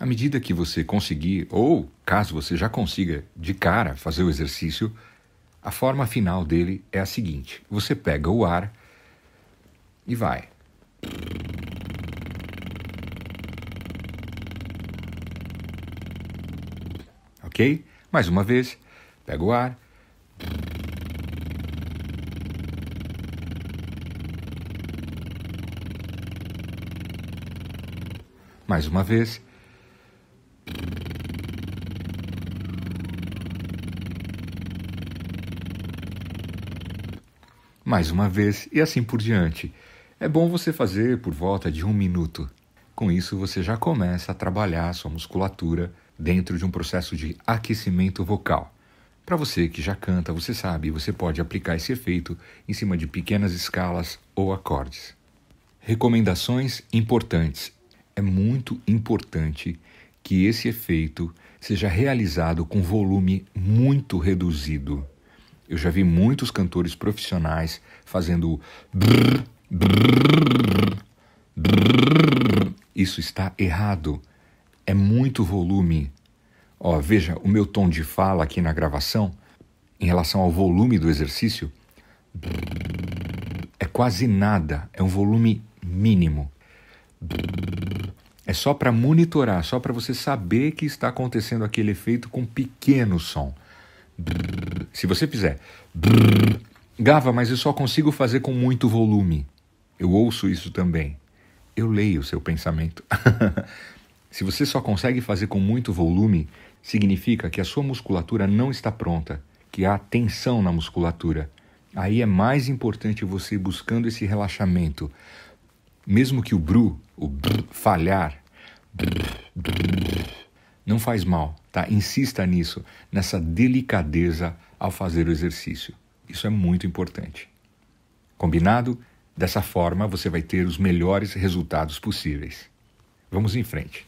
À medida que você conseguir, ou caso você já consiga de cara fazer o exercício, a forma final dele é a seguinte: você pega o ar e vai. Ok? Mais uma vez, pega o ar. Mais uma vez. Mais uma vez e assim por diante. É bom você fazer por volta de um minuto. Com isso, você já começa a trabalhar sua musculatura dentro de um processo de aquecimento vocal. Para você que já canta, você sabe, você pode aplicar esse efeito em cima de pequenas escalas ou acordes. Recomendações importantes. É muito importante que esse efeito seja realizado com volume muito reduzido. Eu já vi muitos cantores profissionais fazendo. Isso está errado. É muito volume. Ó, veja o meu tom de fala aqui na gravação em relação ao volume do exercício. É quase nada, é um volume mínimo. É só para monitorar, só para você saber que está acontecendo aquele efeito com pequeno som. Se você fizer Gava, mas eu só consigo fazer com muito volume. Eu ouço isso também. Eu leio o seu pensamento. Se você só consegue fazer com muito volume, significa que a sua musculatura não está pronta, que há tensão na musculatura. Aí é mais importante você ir buscando esse relaxamento. Mesmo que o bru, o br, falhar, brr, brr, não faz mal, tá? Insista nisso, nessa delicadeza ao fazer o exercício. Isso é muito importante. Combinado? Dessa forma você vai ter os melhores resultados possíveis. Vamos em frente.